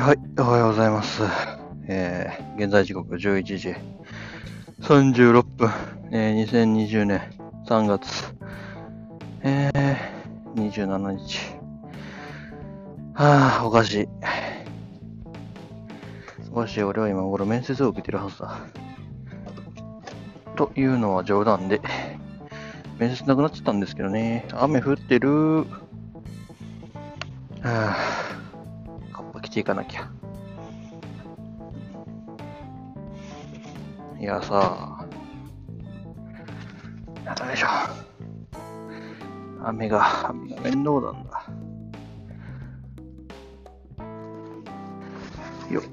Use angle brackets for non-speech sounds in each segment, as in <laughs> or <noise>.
はい、おはようございます。えー、現在時刻11時36分、えー、2020年3月、えー、27日。はぁ、おかしい。おかしい、俺は今頃面接を受けてるはずだ。というのは冗談で、面接なくなっちゃったんですけどね。雨降ってる。はぁ、ッパ着ていかなきゃ。いやさ、よいしょ。雨が、雨が面倒なんだ。よっ。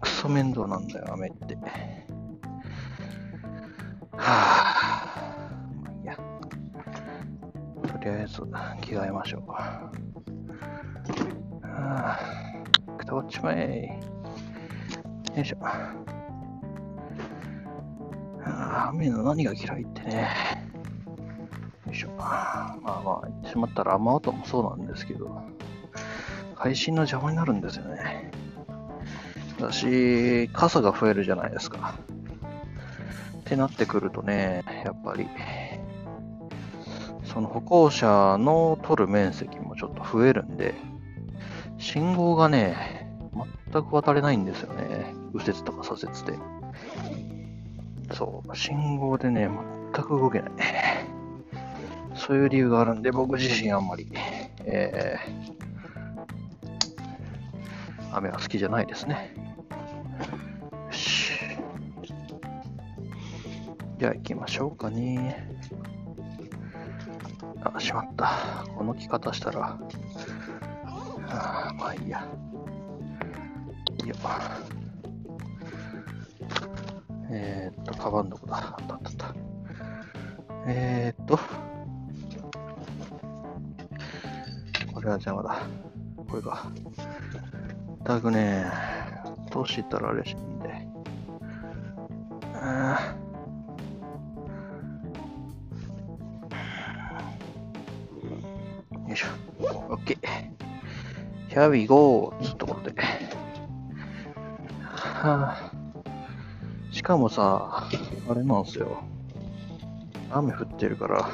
クソ面倒なんだよ、雨って。はぁ、まあいいや。とりあえず、着替えましょう。くたばっちまえ。よいしょ。あー雨の何が嫌いってね。よいしょ。まあまあ、言ってしまったら雨音もそうなんですけど、配信の邪魔になるんですよね。だし、傘が増えるじゃないですか。ってなってくるとね、やっぱり、その歩行者の取る面積もちょっと増えるんで、信号がね、全く渡れないんですよね。右折とか左折で。そう、信号でね、全く動けない。そういう理由があるんで、僕自身あんまり、えー、雨は好きじゃないですね。よし。じゃあ行きましょうかね。あ、しまった。この着方したら、ああまあいいや。いいよ。えー、っと、カバンどこだあったあったあった。えー、っと、これは邪魔だ。これか。たくね、年いったらあれしんで。Here we go! つところで。はあ、しかもさ、あれなんですよ。雨降ってるから、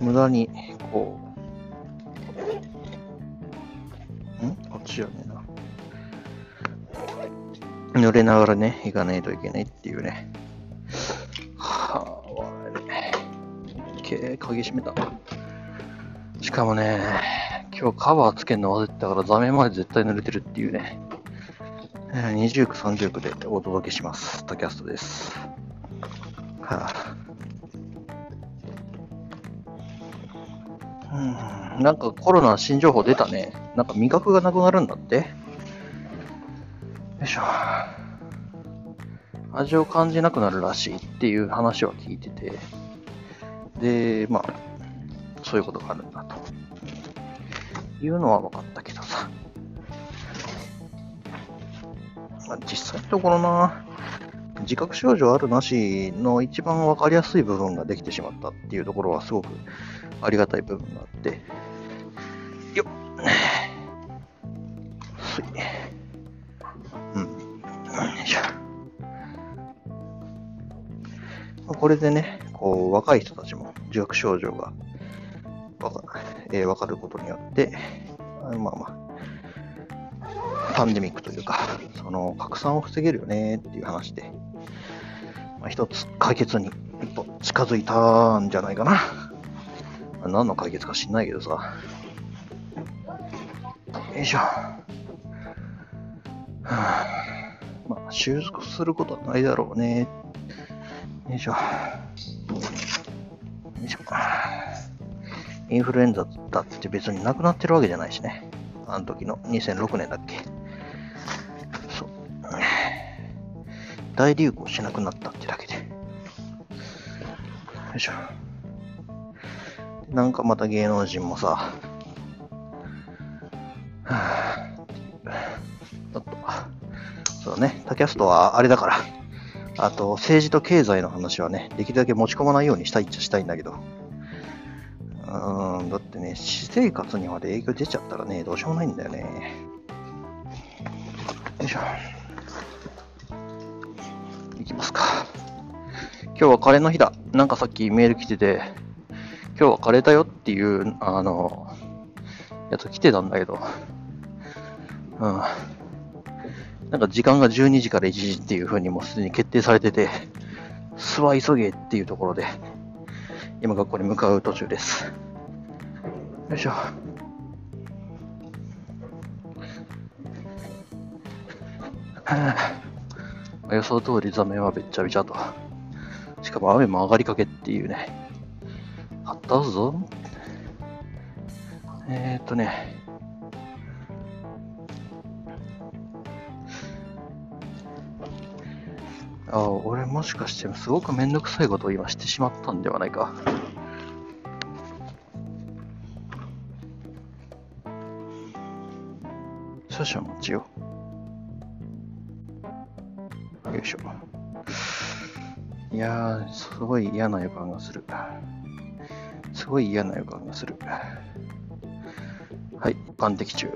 無駄に、こう、ん？こっちじゃねえな。濡れながらね、行かないといけないっていうね。はあ、悪い。け鍵閉めた。しかもね、今日カバーつけるの忘れてたから、座面まで絶対濡れてるっていうね。20区、30区でお届けします。タキャストです。はあ、うん、なんかコロナ新情報出たね。なんか味覚がなくなるんだって。よいしょ。味を感じなくなるらしいっていう話は聞いてて。で、まあ、そういうことがあるんだ。いうのは分かったけどさ。まあ、実際のところな、自覚症状あるなしの一番分かりやすい部分ができてしまったっていうところはすごくありがたい部分があって、よっ。すい。うん。よいしょ。まあこれでね、こう、若い人たちも自覚症状がわからない,、えー、わかることによって、まあまあ、パンデミックというか、その拡散を防げるよねっていう話で、まあ、一つ解決に一歩近づいたんじゃないかな。何の解決か知んないけどさ。よいしょ。はあ、まあ、収束することはないだろうね。よいしょ。よいしょ。インフルエンザだって別になくなってるわけじゃないしね。あの時の2006年だっけ。そう。大流行しなくなったってだけで。よいしょ。なんかまた芸能人もさ、はぁ、ちょっと、そうね、タキャストはあれだから、あと政治と経済の話はね、できるだけ持ち込まないようにしたいっちゃしたいんだけど、だってね、私生活にまで影響出ちゃったらね、どうしようもないんだよね。よいしょ。いきますか。今日はカレーの日だ。なんかさっきメール来てて、今日はカレーだよっていう、あの、やつ来てたんだけど、うん。なんか時間が12時から1時っていう風にもうすでに決定されてて、すわ急げっていうところで、今学校に向かう途中です。よいしょ。予想通り座面はべっちゃべちゃと。しかも雨も上がりかけっていうね。あったぞ。えー、っとね。ああ、俺もしかしてすごくめんどくさいことを今してしまったんではないか。少々お待ちよ。よいしょ。いやー、すごい嫌な予感がする。すごい嫌な予感がする。はい、完璧中。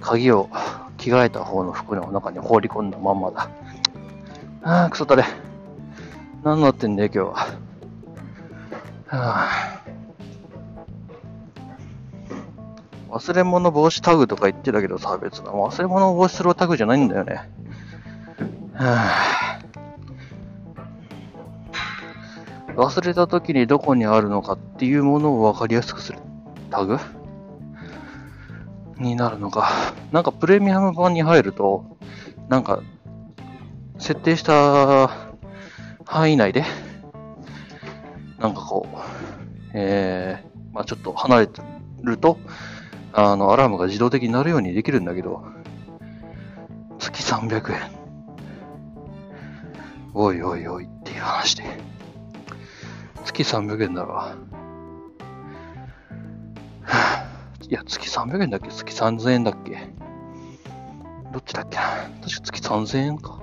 鍵を着替えた方の服の中に放り込んだまんまだ。ああ、クソだれ。何なってんだよ、今日は。はあ、忘れ物防止タグとか言ってたけどさ、別な。忘れ物防止するタグじゃないんだよね。はあ、忘れた時にどこにあるのかっていうものを分かりやすくするタグ？になるのか。なんかプレミアム版に入ると、なんか、設定した範囲内で、なんかこう、えー、まあちょっと離れてると、あの、アラームが自動的になるようにできるんだけど、月300円。おいおいおいっていう話で。月300円だら、いや、月300円だっけ？月3000円だっけ？どっちだっけな？確か月3000円か。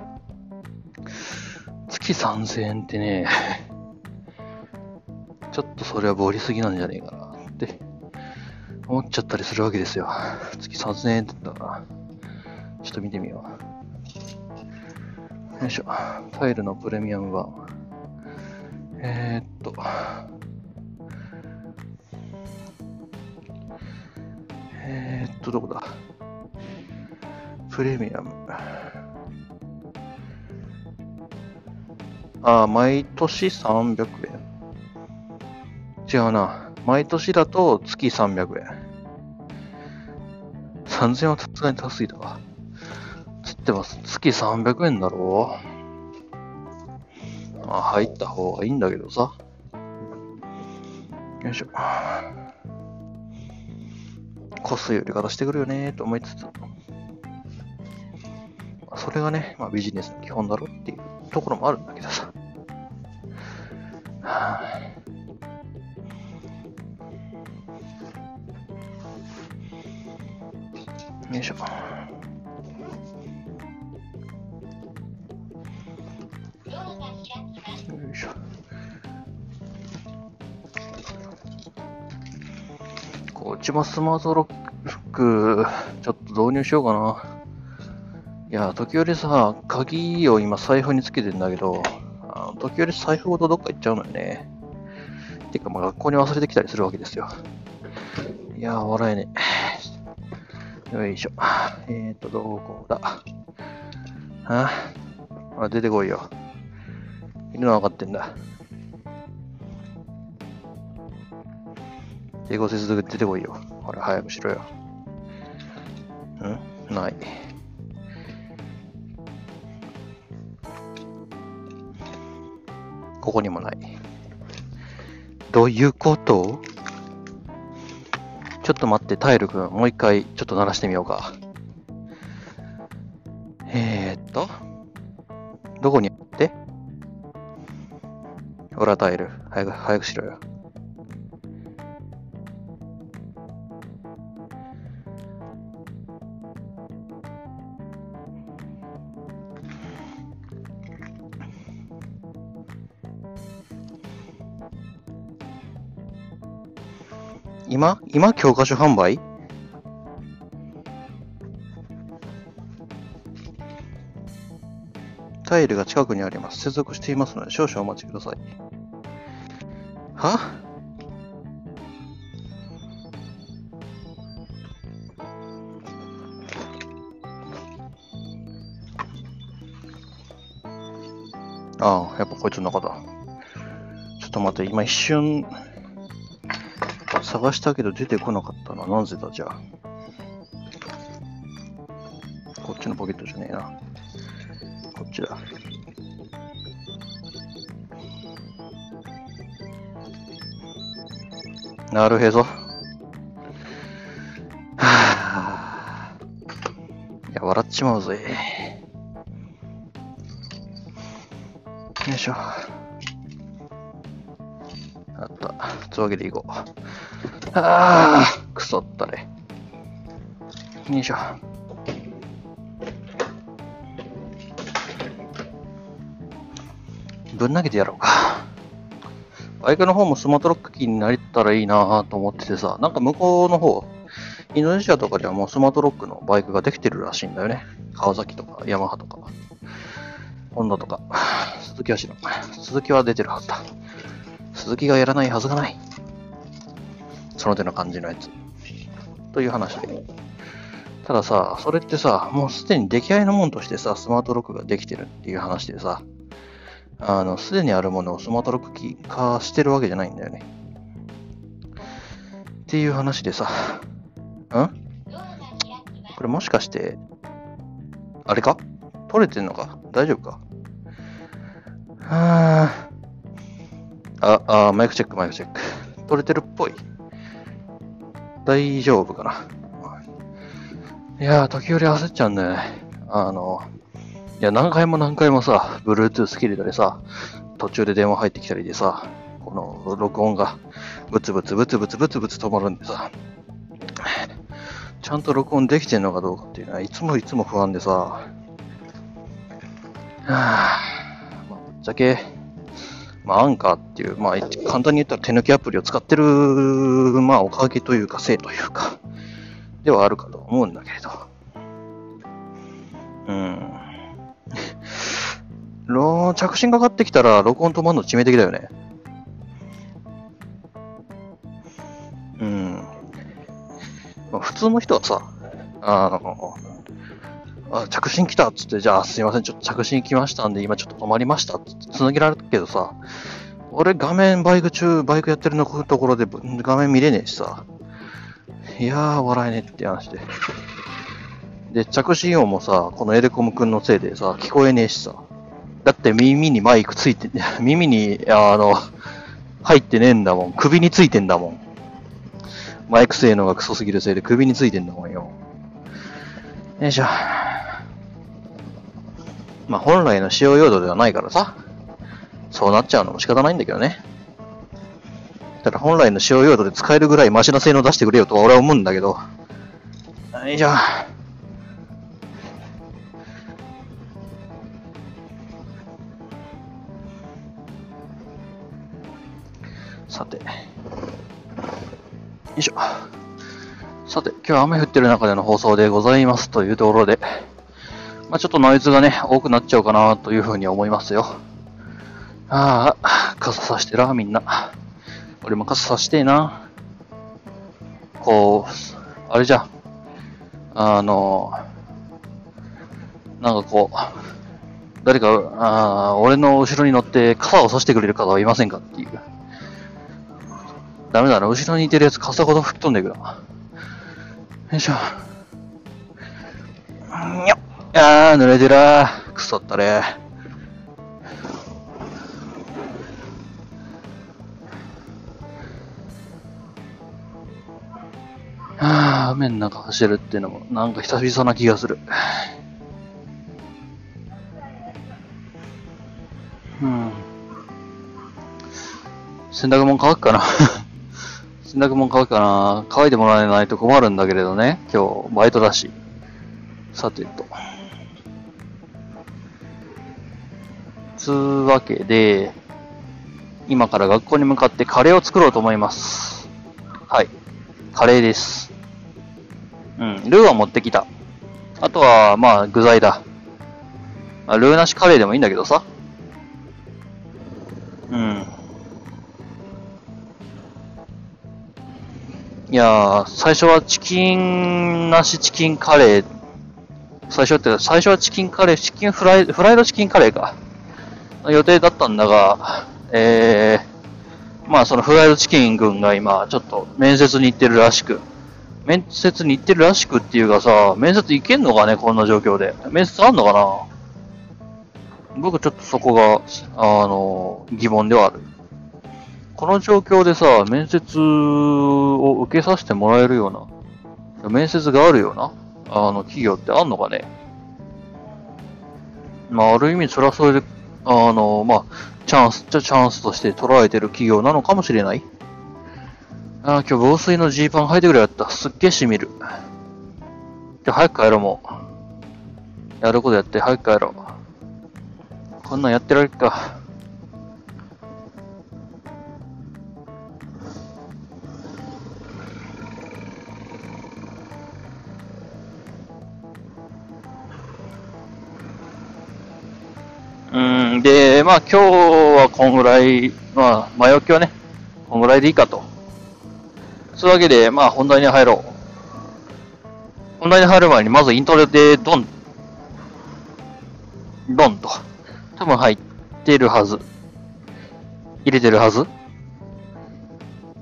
月3000円ってね、ちょっとそれはボリすぎなんじゃねえかなって思っちゃったりするわけですよ。月3000円って言ったら、ちょっと見てみよう。よいしょ。タイルのプレミアム版。えー、っと。えー、っと、どこだ？プレミアム。ああ、毎年300円。違うな。毎年だと月300円。3000円はさすがに高すぎたわ。つってます。月300円だろまあ、入った方がいいんだけどさ。よいしょ。コスより方してくるよねと思いつつ。それがね、まあ、ビジネスの基本だろっていうところもあるんだけどさ。はあ、よいしょ。よいしょ。こっちもスマートロック、ちょっと導入しようかな。いや、時折さ、鍵を今財布につけてんだけど、あの時折財布ごとどっか行っちゃうのよね。てか、まあ学校に忘れてきたりするわけですよ。いや笑えねえ。よいしょ。えーと、どこだ？ああ、出てこいよ。いるの分かってんだ。抵抗せず出てこいよ。ほら、早くしろよ。ん？ない。ここにもない。どういうこと？ちょっと待って、タイルくん。もう一回、ちょっと鳴らしてみようか。えー、っと。どこにあって？ほら、タイル。早く、早くしろよ。今今教科書販売？タイルが近くにあります。接続していますので少々お待ちください。は？ああ、やっぱこいつの中だ。ちょっと待って、今一瞬探したけど出てこなかったな。なぜだ、じゃあ。こっちのポケットじゃねえな。こっちだ。なるへそ。はあ。いや、笑っちまうぜ。よいしょ。あった。つわけでいこう。ああ、くそったれ。よいしょ。ぶん投げてやろうか。バイクの方もスマートロックキーになれたらいいなと思っててさ、なんか向こうの方、インドネシアとかではもうスマートロックのバイクができてるらしいんだよね。川崎とか、ヤマハとか、ホンダとか、鈴木は知らん。鈴木は出てるはずだ。鈴木がやらないはずがない。その手の感じのやつ。という話で。たださ、それってさ、もうすでに出来合いのもんとしてさ、スマートロックができてるっていう話でさ、あの、すでにあるものをスマートロックキー化してるわけじゃないんだよね。っていう話でさ、ん？これもしかして、あれか？取れてんのか？大丈夫か？はあ、あ、あ、マイクチェック、マイクチェック。取れてるっぽい。大丈夫かないやー、時折焦っちゃうんだよね。あの、いや、何回も何回もさ、Bluetooth 切れたりさ、途中で電話入ってきたりでさ、この録音がブツブツブツブツブツブツ止まるんでさ、ちゃんと録音できてんのかどうかっていうのはいつもいつも不安でさ、はぁ、まあ、ぶっちゃけ、まあ、アンカーっていう、まあ、簡単に言ったら手抜きアプリを使ってる、まあ、おかげというか、せいというか、ではあるかと思うんだけれど。うん。<laughs> ロ着信かかってきたら、録音止まるの致命的だよね。うん。まあ普通の人はさ、あの、あ着信来たっつって、じゃあすいません、ちょっと着信来ましたんで、今ちょっと止まりましたっつって繋げられるけどさ、俺画面バイク中、バイクやってるのところで画面見れねえしさ、いやー、笑えねえって話で。で、着信音もさ、このエレコムくんのせいでさ、聞こえねえしさ。だって耳にマイクついて、<laughs> 耳に、あの、入ってねえんだもん。首についてんだもん。マイク性能がクソすぎるせいで首についてんだもんよ。よいしょ。まあ、本来の使用用途ではないからさ、そうなっちゃうのも仕方ないんだけどね。ただ本来の使用用途で使えるぐらいマシな性能出してくれよとは俺は思うんだけど。よいしょ。さて。よいしょ。さて、今日は雨降ってる中での放送でございますというところで、まあ、ちょっとノイズがね、多くなっちゃうかなというふうに思いますよ。ああ、傘さしてら、みんな。俺も傘さしてえな。こう、あれじゃん。あの、なんかこう、誰か、あー俺の後ろに乗って傘をさしてくれる方はいませんかっていう。ダメだな、後ろにいてるやつ傘ごと吹っ飛んでいくな。よいしょ。んよっ。あー、濡れてらー。くそったれ。あー、雨の中走るっていうのも、なんか久々な気がする。うん。洗濯物乾くかな？<laughs> 洗濯物乾くかな？乾いてもらえないと困るんだけれどね。今日、バイトだし。さてと。つうわけで、今から学校に向かってカレーを作ろうと思います。はい。カレーです。うん、ルーは持ってきた。あとは、まあ、具材だ。まあ、ルーなしカレーでもいいんだけどさ。うん。いやー、最初はチキンなしチキンカレー。最初って、最初はチキンカレー、チキンフライ、フライドチキンカレーか。予定だったんだが、えー、まあそのフライドチキン軍が今、ちょっと面接に行ってるらしく。面接に行ってるらしくっていうかさ、面接行けんのかね、こんな状況で。面接あんのかな？僕ちょっとそこが、あの、疑問ではある。この状況でさ、面接を受けさせてもらえるような、面接があるような、あの、企業ってあんのかね？まあ、ある意味、それはそれで、あの、まあ、チャンスっちゃチャンスとして捉えてる企業なのかもしれない。ああ今日防水のジーパン履いてくれやった。すっげえ染みる。じゃ早く帰ろうもう。やることやって早く帰ろう。こんなんやってられっか。ん、で、まあ今日はこんぐらい、まあ前置きはね、こんぐらいでいいかと。そういうわけで、まあ本題に入ろう。本題に入る前にまずイントロでドン、ドンと。多分入ってるはず。入れてるはず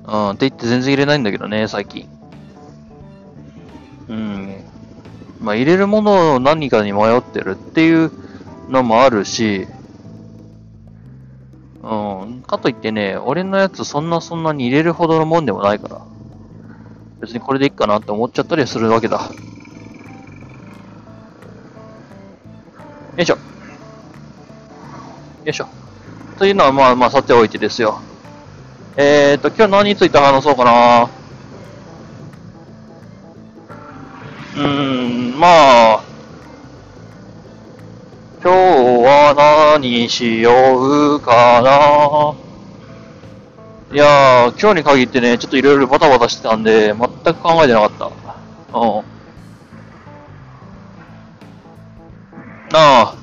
うん、って言って全然入れないんだけどね、最近。うん。まあ入れるものを何かに迷ってるっていうのもあるし、かといってね、俺のやつそんなそんなに入れるほどのもんでもないから、別にこれでいいかなって思っちゃったりするわけだ。よいしょ。よいしょ。というのはまあまあさておいてですよ。えーと、今日何について話そうかな。うーん、まあ、は何しようかな。いやー、今日に限ってね、ちょっといろいろバタバタしてたんで、全く考えてなかった。うん。なあ、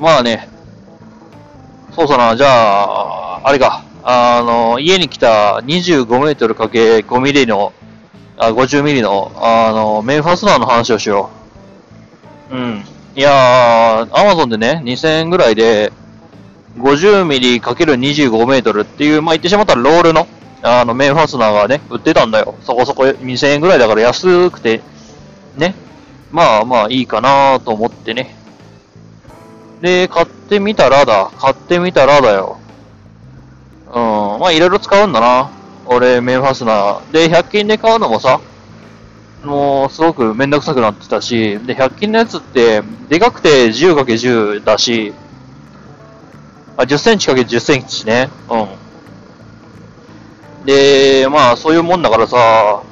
まあね、そうさな、じゃあ、あれか、あの、家に来た25メートルかけ5ミリの、あ、50ミリの、あの、メンファスナーの話をしよう。うん。いやー、アマゾンでね、2000円ぐらいで、50ミリ ×25 メートルっていう、まあ、言ってしまったらロールの、あの、メンファスナーがね、売ってたんだよ。そこそこ2000円ぐらいだから安くて、ね。まあまあいいかなと思ってね。で、買ってみたらだ。買ってみたらだよ。うん、まあいろいろ使うんだな。俺、メンファスナー。で、100均で買うのもさ、もう、すごくめんどくさくなってたし、で、100均のやつって、でかくて 10×10 だし、あ、10センチ ×10 センチね。うん。で、まあ、そういうもんだからさ、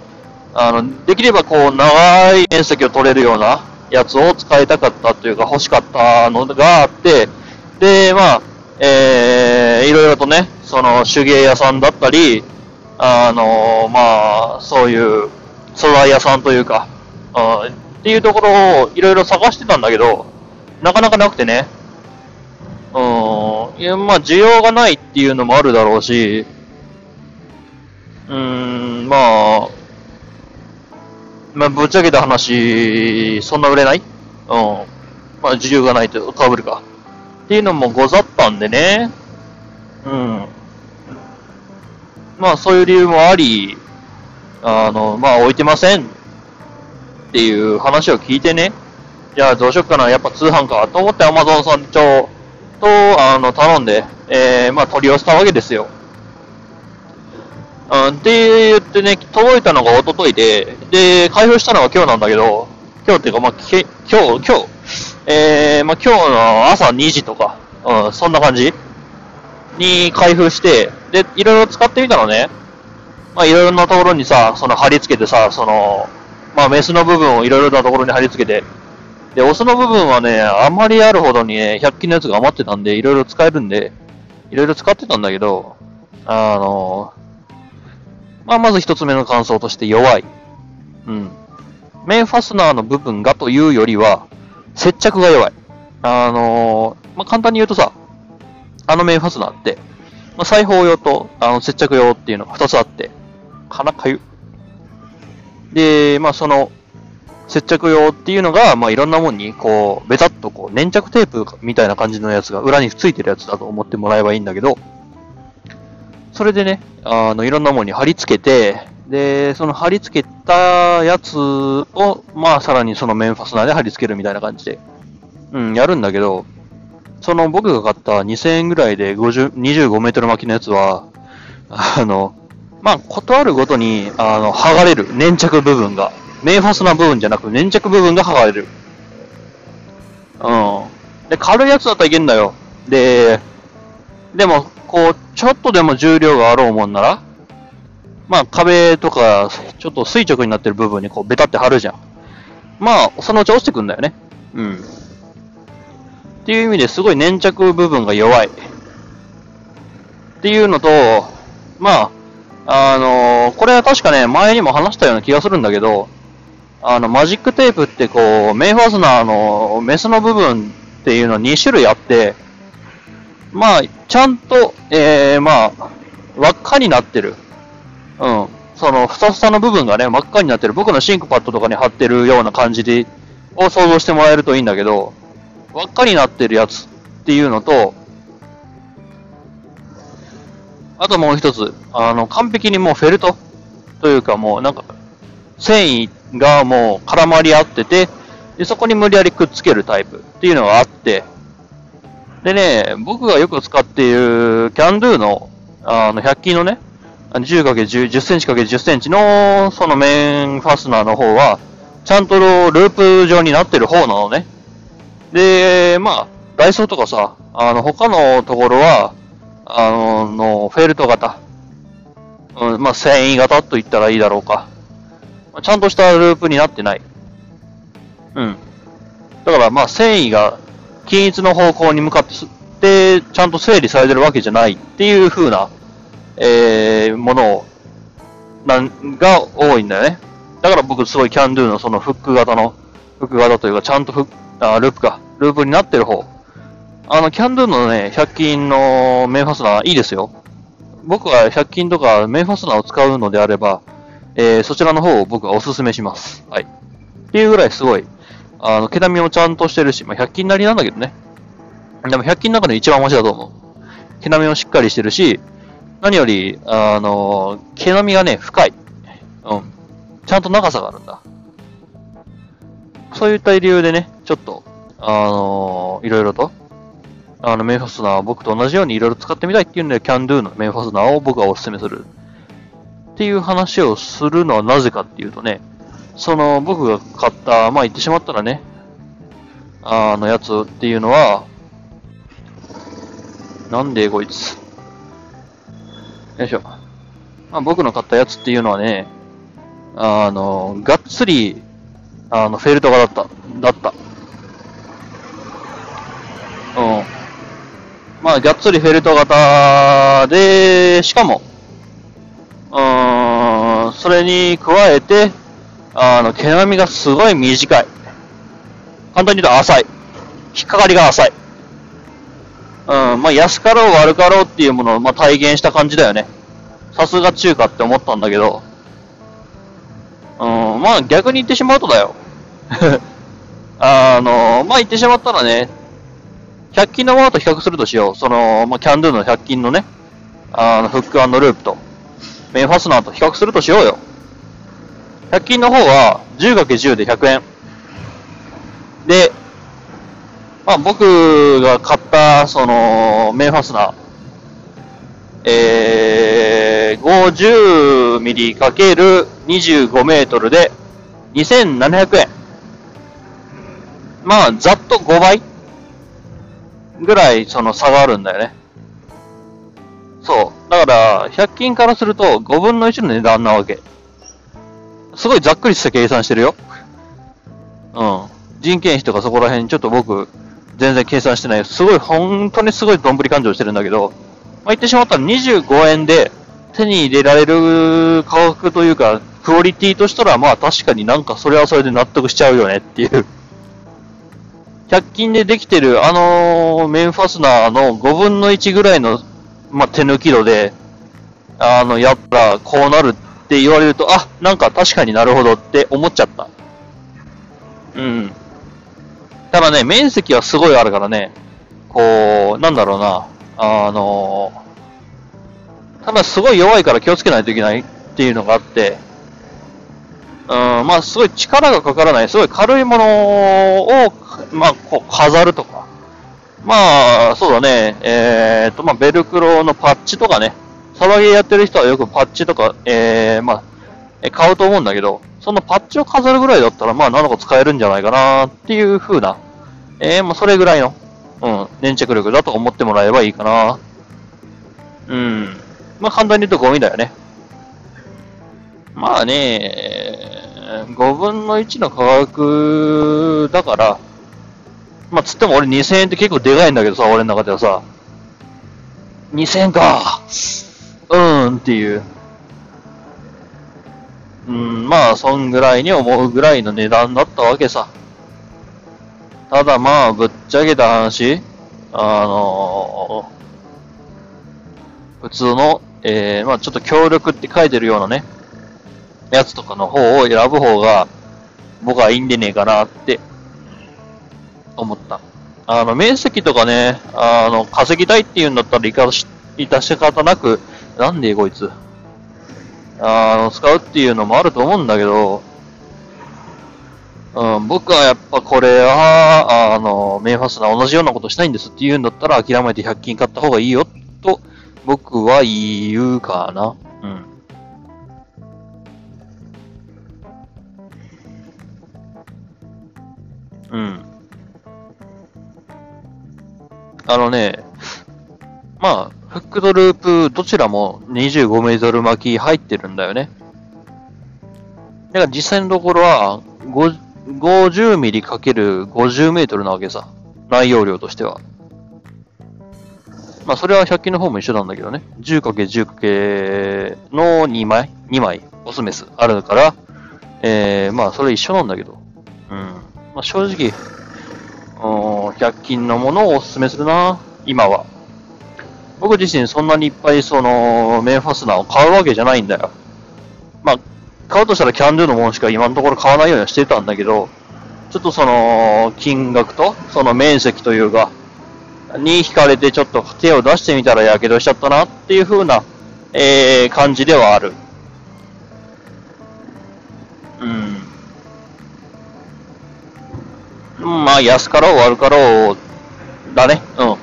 あの、できればこう、長い面積を取れるようなやつを使いたかったというか、欲しかったのがあって、で、まあ、えー、いろいろとね、その手芸屋さんだったり、あの、まあ、そういう素材屋さんというか、うんっていうところをいろいろ探してたんだけど、なかなかなくてね。うん、いや、まあ、需要がないっていうのもあるだろうし、うーん、まあ、まあ、ぶっちゃけた話、そんな売れない？うん。まあ、需要がないと被るか。っていうのもござったんでね。うん。まあ、そういう理由もあり、あの、まあ、置いてませんっていう話を聞いてね。じゃあ、どうしよっかな。やっぱ通販か。と思って Amazon さんと、と、あの、頼んで、えー、まあ、取り寄せたわけですよ。うん、って言ってね、届いたのが一昨日で、で、開封したのが今日なんだけど、今日っていうか、まあ、け今日、今日、えー、まあ、今日の朝2時とか、うん、そんな感じに開封して、で、いろいろ使ってみたのね。まあ、いろいろなところにさ、その貼り付けてさ、その、まあ、メスの部分をいろいろなところに貼り付けて、で、オスの部分はね、あんまりあるほどにね、100均のやつが余ってたんで、いろいろ使えるんで、いろいろ使ってたんだけど、あの、まあ、まず一つ目の感想として弱い。うん。メインファスナーの部分がというよりは、接着が弱い。あのまあ、簡単に言うとさ、あのメインファスナーって、まあ、裁縫用とあの接着用っていうのが二つあって、鼻かゆ。で、まあ、その、接着用っていうのが、まあ、いろんなもんに、こう、ベタっとこう、粘着テープみたいな感じのやつが裏についてるやつだと思ってもらえばいいんだけど、それでね、あの、いろんなものに貼り付けて、で、その貼り付けたやつを、まあ、さらにそのメンファスナーで貼り付けるみたいな感じで、うん、やるんだけど、その僕が買った2000円ぐらいで50 25メートル巻きのやつは、あの、まあ、ことあるごとに、あの、剥がれる。粘着部分が。メンファスナー部分じゃなく、粘着部分が剥がれる。うん。で、軽いやつだったらいけんだよ。で、でも、こう、ちょっとでも重量があろうもんなら、まあ、壁とか、ちょっと垂直になってる部分にこう、ベタって貼るじゃん。まあ、そのうち落ちてくんだよね。うん。っていう意味ですごい粘着部分が弱い。っていうのと、まあ、あのこれは確かね、前にも話したような気がするんだけど、あの、マジックテープってこう、メイファスナーのメスの部分っていうの2種類あって、まあ、ちゃんと、えー、まあ、輪っかになってる。うん。その、ふさふさの部分がね、真っ赤になってる。僕のシンクパッドとかに貼ってるような感じで、を想像してもらえるといいんだけど、輪っかになってるやつっていうのと、あともう一つ、あの、完璧にもうフェルト。というかもうなんか、繊維がもう絡まり合ってて、で、そこに無理やりくっつけるタイプ。っていうのがあって、でね、僕がよく使っているキャンドゥの、あの、100均のね、10×10、10センチ ×10 センチの、そのメンファスナーの方は、ちゃんとループ状になってる方なのね。で、まあ、ダイソーとかさ、あの、他のところは、あの、のフェルト型。うん、まあ、繊維型と言ったらいいだろうか。ちゃんとしたループになってない。うん。だから、まあ、繊維が均一の方向に向かって、で、ちゃんと整理されてるわけじゃないっていう風な、えー、ものを、なん、が多いんだよね。だから僕すごいキャンドゥのそのフック型の、フック型というか、ちゃんとフック、あ、ループか。ループになってる方。あの、キャンドゥのね、100均のメンファスナーいいですよ。僕は100均とかメンファスナーを使うのであれば、えー、そちらの方を僕はお勧めします。はい。っていうぐらいすごい、あの、毛並みもちゃんとしてるし、まあ、100均なりなんだけどね。でも100均の中で一番マシだと思う。毛並みもしっかりしてるし、何より、あの、毛並みがね、深い。うん。ちゃんと長さがあるんだ。そういった理由でね、ちょっと、あのいろいろと、あの、メンファスナーを僕と同じようにいろいろ使ってみたいっていうんで、キャンドゥのメンファスナーを僕はお勧めする。っていう話をするのはなぜかっていうとね、その僕が買った、まあ言ってしまったらね、あのやつっていうのは、なんでこいつ。よいしょ。まあ僕の買ったやつっていうのはね、あの、がっつり、あの、フェルトがだった。だった。うん。まあ、がっつりフェルト型で、しかも、うーん、それに加えて、あの、毛並みがすごい短い。簡単に言うと浅い。引っかかりが浅い。うん、まあ、安かろう悪かろうっていうものを、まあ、体現した感じだよね。さすが中華って思ったんだけど、うん、まあ、逆に言ってしまうとだよ。<laughs> あの、まあ、言ってしまったらね、100均のものと比較するとしよう。その、まあ、キャンドゥの100均のね、あの、フックループと、メンファスナーと比較するとしようよ。100均の方は 10×10 で100円。で、まあ、僕が買った、その、メンファスナー、えー、50ミリ ×25 メートルで2700円。まあ、ざっと5倍ぐらいその差があるんだよね。そう。だから、100均からすると5分の1の値段なわけ。すごいざっくりした計算してるよ。うん。人件費とかそこら辺ちょっと僕、全然計算してない。すごい、本当にすごいどんぶり勘定してるんだけど、まあ、言ってしまったら25円で手に入れられる価格というか、クオリティとしたら、まあ確かになんかそれはそれで納得しちゃうよねっていう。100均でできてるあのメンファスナーの5分の1ぐらいの、まあ、手抜き度で、あの、やったらこうなるって言われると、あ、なんか確かになるほどって思っちゃった。うん。ただね、面積はすごいあるからね、こう、なんだろうな、あのただすごい弱いから気をつけないといけないっていうのがあって、うん、まあすごい力がかからない、すごい軽いものを、まあこう飾るとか、まあそうだね、えー、と、まあベルクロのパッチとかね、サバゲーやってる人はよくパッチとか、えー、まあ、買うと思うんだけど、そのパッチを飾るぐらいだったら、まあ、何個使えるんじゃないかなっていう風な、えー、まあ、それぐらいの、うん、粘着力だと思ってもらえばいいかな。うん。まあ、簡単に言うとゴミだよね。まあね、5分の1の価格だから、まあ、つっても俺2000円って結構でかいんだけどさ、俺の中ではさ、2000円か。うーんっていう。うん、まあ、そんぐらいに思うぐらいの値段だったわけさ。ただまあ、ぶっちゃけた話、あのー、普通の、えー、まあちょっと協力って書いてるようなね、やつとかの方を選ぶ方が、僕はいいんでねえかなって思った。あの、面積とかね、あの、稼ぎたいっていうんだったら、いかし、いたし方なく、なんでこいつ。あの、使うっていうのもあると思うんだけど、うん、僕はやっぱこれは、あの、メンファスナー同じようなことしたいんですって言うんだったら諦めて100均買った方がいいよ、と、僕は言うかな。うん。うん。あのね、まあ、フックとループ、どちらも25メートル巻き入ってるんだよね。だから実際のところは、50ミリかける50メートルなわけさ。内容量としては。まあ、それは100均の方も一緒なんだけどね。10×10× の2枚 ?2 枚、オスメスあるから、えー、まあ、それ一緒なんだけど。うん。まあ、正直、うん100均のものをおすすめするな、今は。僕自身そんなにいっぱいその、メンファスナーを買うわけじゃないんだよ。まあ、買うとしたらキャンドゥのものしか今のところ買わないようにはしてたんだけど、ちょっとその、金額と、その面積というか、に惹かれてちょっと手を出してみたら火傷しちゃったなっていう風な、えー、感じではある。まあ、安かろう悪かろう、だね。うん。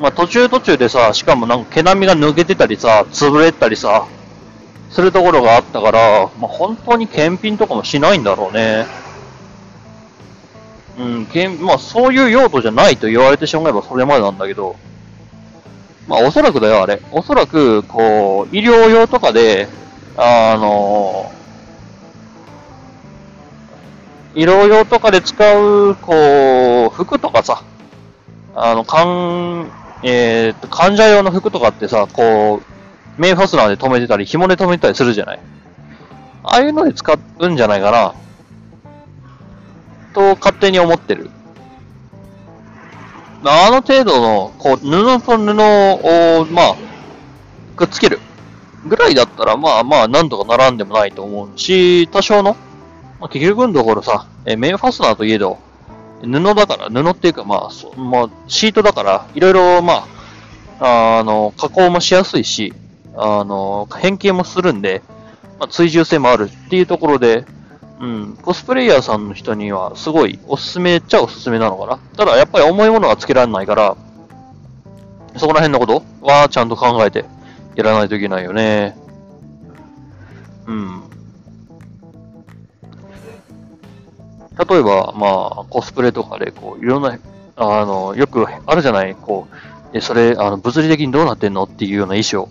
まあ途中途中でさ、しかもなんか毛並みが抜けてたりさ、潰れたりさ、するところがあったから、まあ本当に検品とかもしないんだろうね。うん、けんまあそういう用途じゃないと言われてしまえばそれまでなんだけど、まあおそらくだよ、あれ。おそらく、こう、医療用とかで、あの医療用とかで使う、こう、服とかさ、あの、かん、えー、っと、患者用の服とかってさ、こう、メインファスナーで止めてたり、紐で止めてたりするじゃない。ああいうので使うんじゃないかな、と勝手に思ってる。あの程度の、こう、布と布を、まあ、くっつけるぐらいだったら、まあまあ、なんとか並んでもないと思うし、多少の、まあ、結局のところさ、えメインファスナーといえど、布だから、布っていうか、まあ、そまあ、シートだから、いろいろ、まあ、あの、加工もしやすいし、あの、変形もするんで、まあ、追従性もあるっていうところで、うん、コスプレイヤーさんの人には、すごい、おすすめっちゃおすすめなのかな。ただ、やっぱり重いものはつけられないから、そこら辺のことは、ちゃんと考えて、やらないといけないよね。うん。例えば、まあ、コスプレとかで、こう、いろんな、あの、よくあるじゃない、こう、え、それ、あの、物理的にどうなってんの？っていうような衣装。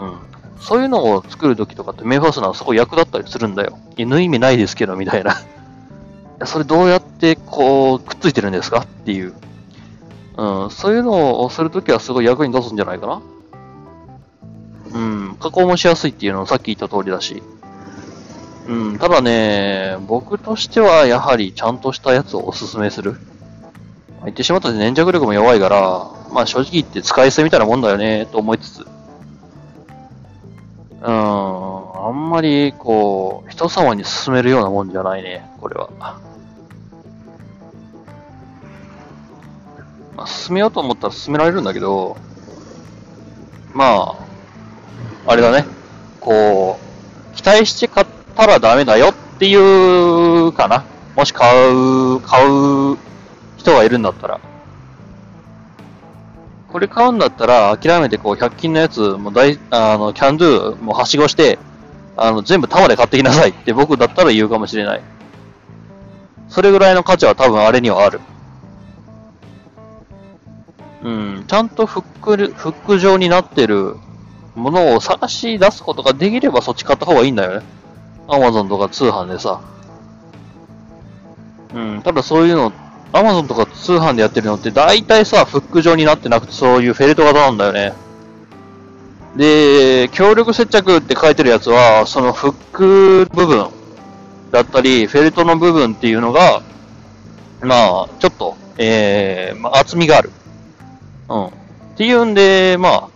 うん。そういうのを作るときとかって、メイファスナーすごい役立ったりするんだよ。縫い意味ないですけど、みたいな。<laughs> それどうやって、こう、くっついてるんですか？っていう。うん、そういうのをするときはすごい役に立つんじゃないかな。うん、加工もしやすいっていうのはさっき言った通りだし。うん、ただね、僕としてはやはりちゃんとしたやつをおすすめする。言ってしまったら粘着力も弱いから、まあ正直言って使い捨てみたいなもんだよね、と思いつつ。うん、あんまりこう、人様に勧めるようなもんじゃないね、これは。まあ、進めようと思ったら進められるんだけど、まあ、あれだね。こう、期待して買ったらダメだよっていうかな。もし買う、買う人がいるんだったら。これ買うんだったら、諦めてこう、100均のやつ、もう大、あの、キャンドゥ、もうはしごして、あの、全部束で買ってきなさいって <laughs> 僕だったら言うかもしれない。それぐらいの価値は多分あれにはある。うん、ちゃんとフック、フック状になってるものを探し出すことができればそっち買った方がいいんだよね。アマゾンとか通販でさ。うん、ただそういうの、アマゾンとか通販でやってるのって大体さ、フック状になってなくてそういうフェルト型なんだよね。で、強力接着って書いてるやつは、そのフック部分だったり、フェルトの部分っていうのが、まあ、ちょっと、えー、まあ、厚みがある。うん。っていうんで、まあ、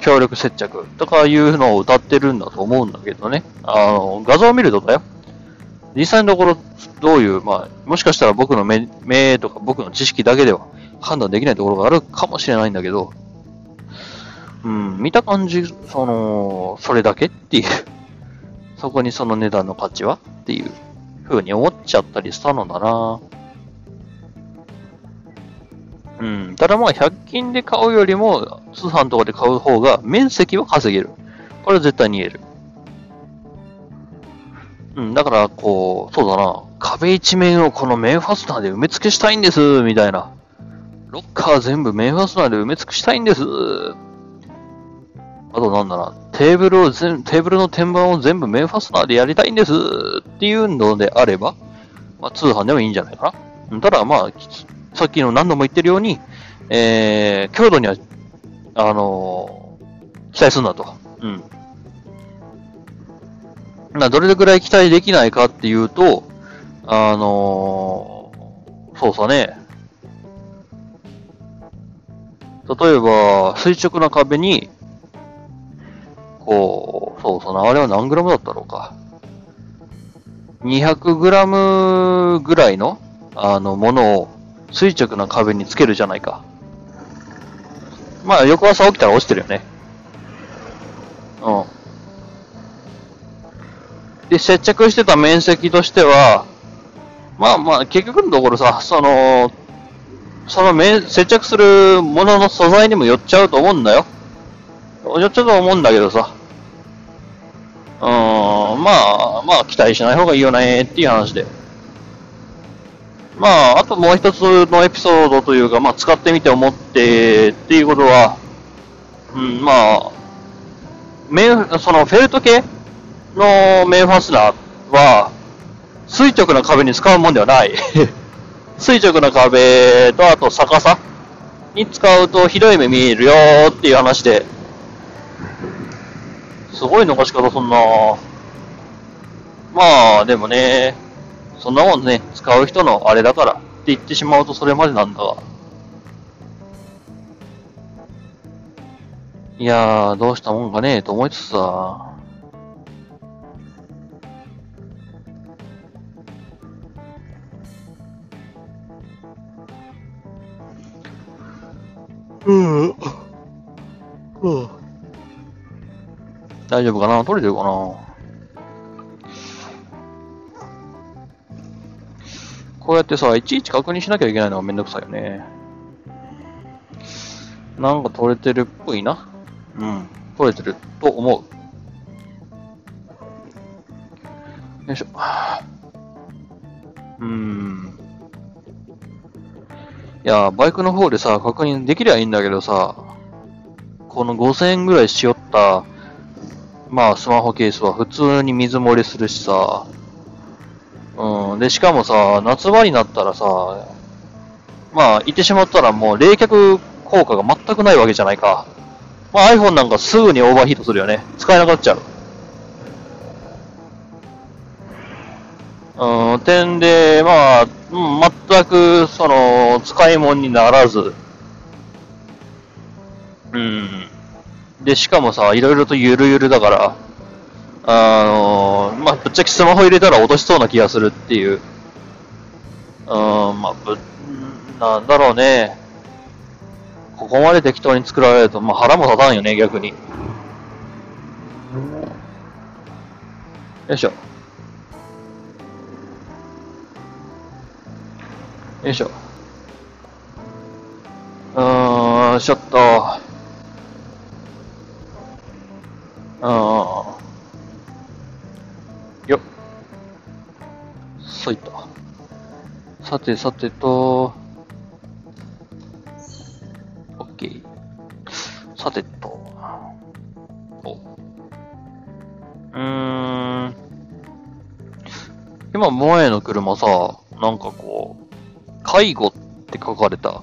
強力接着とかいうのを歌ってるんだと思うんだけどね。あの、画像を見るとだよ。実際のところ、どういう、まあ、もしかしたら僕の目、目とか僕の知識だけでは判断できないところがあるかもしれないんだけど、うん、見た感じ、その、それだけっていう、そこにその値段の価値はっていう風に思っちゃったりしたのだなぁうん。ただまあ、100均で買うよりも、通販とかで買う方が面積は稼げる。これは絶対に言える。うん。だから、こう、そうだな。壁一面をこの面ファスナーで埋め尽くしたいんです、みたいな。ロッカー全部面ファスナーで埋め尽くしたいんです。あとなんだな。テーブルを全、テーブルの天板を全部面ファスナーでやりたいんです。っていうのであれば、まあ、通販でもいいんじゃないかな。ただまあ、さっきの何度も言ってるように、えー、強度には、あのー期待するんだと。うん。まあ、どれぐらい期待できないかっていうと、あのーそうさね。例えば、垂直な壁に、こう、そうさな、あれは何グラムだったろうか。200グラムぐらいの、あの、ものを垂直な壁につけるじゃないか。まあ、翌朝起きたら落ちてるよね。うん。で、接着してた面積としては、まあまあ、結局のところさ、その、その面、接着するものの素材にもよっちゃうと思うんだよ。よっちゃうと思うんだけどさ。うーん、まあ、まあ、期待しない方がいいよねっていう話で。まあ、あともう一つのエピソードというか、まあ、使ってみて思ってっていうことは、うん、まあ、面、そのフェルト系の面ファスナーは、垂直な壁に使うもんではない。<laughs> 垂直な壁と、あと逆さに使うとひどい目見えるよっていう話で、すごい残し方そんな。まあ、でもね、そんなもんね、使う人のあれだからって言ってしまうとそれまでなんだが。いやー、どうしたもんかねえと思いつつさ。うん。うん。大丈夫かな？取れてるかな？こうやってさ、いちいち確認しなきゃいけないのがめんどくさいよね。なんか取れてるっぽいな。うん。取れてると思う。よいしょ。はあうーん。いや、バイクの方でさ、確認できりゃいいんだけどさ、この5000円ぐらいしよった、まあ、スマホケースは普通に水漏れするしさ、で、しかもさ、夏場になったらさ、まあ、言ってしまったらもう冷却効果が全くないわけじゃないか。まあ、iPhone なんかすぐにオーバーヒートするよね。使えなくなっちゃう。うん、点で、まあ、うん全く、その、使い物にならず、うん。で、しかもさ、いろいろとゆるゆるだから、あのまあ、ぶっちゃけスマホ入れたら落としそうな気がするっていう。うん、まあ、ぶ、なんだろうね。ここまで適当に作られると、まあ、腹も立たんよね、逆に。よいしょ。よいしょ。うーん、ちょっと。うーん。そいと。さてさてと。オッケー。さてと。お。うーん。今、前の車さ、なんかこう、介護って書かれた、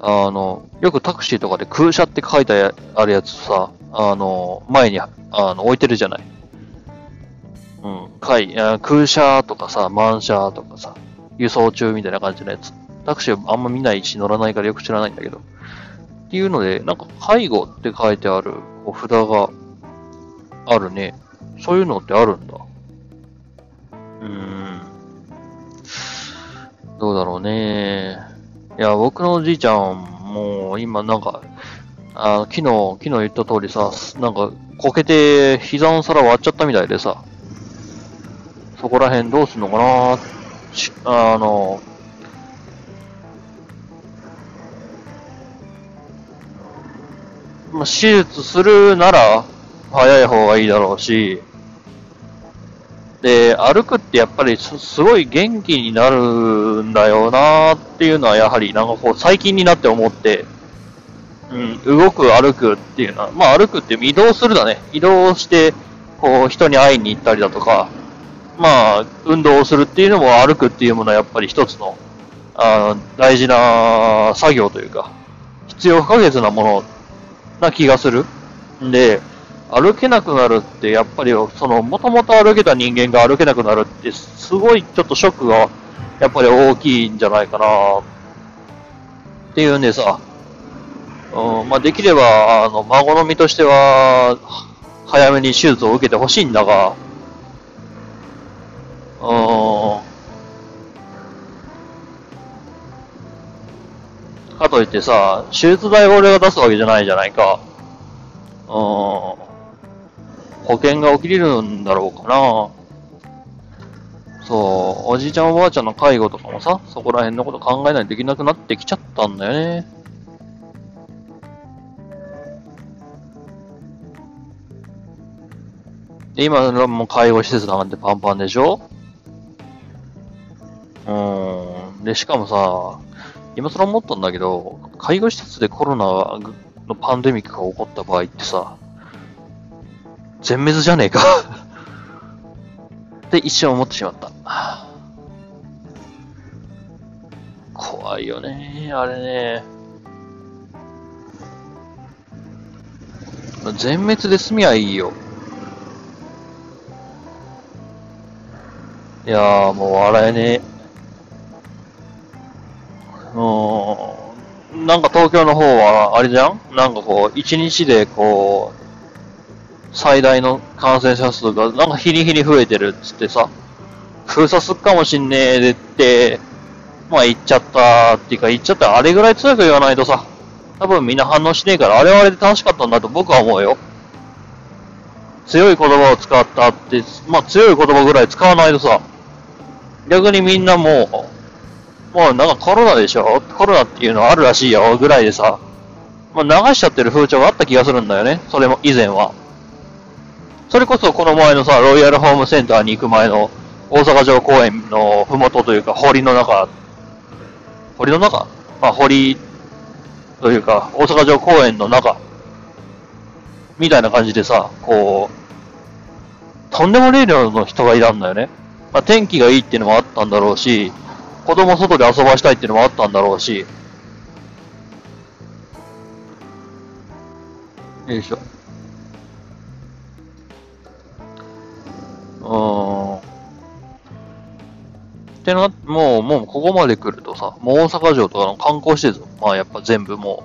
あの、よくタクシーとかで空車って書いてあるやつさ、あの、前にあの置いてるじゃない。うん、介あ空車とかさ、満車とかさ、輸送中みたいな感じのやつ。タクシーあんま見ないし乗らないからよく知らないんだけど。っていうので、なんか介護って書いてあるお札があるね。そういうのってあるんだ。うーん。どうだろうね。いや、僕のおじいちゃん、もう今なんか、あ昨日、昨日言った通りさ、なんか、こけて膝の皿割っちゃったみたいでさ、そこら辺どうすんのかなしあの、ま、手術するなら、早い方がいいだろうし、で、歩くってやっぱりすごい元気になるんだよなっていうのはやはりなんかこう最近になって思って、うん、動く歩くっていうのは、まあ歩くって移動するだね。移動して、こう人に会いに行ったりだとか、まあ運動をするっていうのも歩くっていうものはやっぱり一つの、あ大事な作業というか、必要不可欠なものな気がする。んで、歩けなくなるって、やっぱり、その、もともと歩けた人間が歩けなくなるって、すごいちょっとショックが、やっぱり大きいんじゃないかな、っていうんでさ、うん、まあ、できれば、あの、孫の身としては、早めに手術を受けてほしいんだが、うん、かといってさ、手術代を俺が出すわけじゃないじゃないか。うん、保険が起きれるんだろうかな。そう、おじいちゃんおばあちゃんの介護とかもさ、そこら辺のこと考えないとできなくなってきちゃったんだよね。で、今も介護施設なんてパンパンでしょ？うん。で、しかもさ、今更思ったんだけど、介護施設でコロナのパンデミックが起こった場合ってさ、全滅じゃねえか <laughs> って一瞬思ってしまった。怖いよね、あれね。全滅で済みゃいいよ。いやー、もう笑えねえ。うん。なんか東京の方は、あれじゃん？なんかこう、一日でこう、最大の感染者数が、なんか日に日に増えてるっつってさ、封鎖すっかもしんねえでって、まあ言っちゃったっていうか言っちゃったあれぐらい強く言わないとさ、多分みんな反応しねえから、あれはあれで楽しかったんだと僕は思うよ。強い言葉を使ったって、まあ強い言葉ぐらい使わないとさ、逆にみんなもう、もうなんかコロナでしょ？コロナっていうのはあるらしいよぐらいでさ、まあ流しちゃってる風潮があった気がするんだよね。それも以前は。それこそこの前のさ、ロイヤルホームセンターに行く前の大阪城公園のふもとというか堀の中、堀の中？まあ堀というか大阪城公園の中みたいな感じでさ、こう、とんでもねえ量の人がいたんだよね。まあ天気がいいっていうのもあったんだろうし、子供外で遊ばしたいっていうのもあったんだろうし、よいしょ。うーん。ってな、もう、もうここまで来るとさ、もう大阪城とかの観光施設、まあやっぱ全部も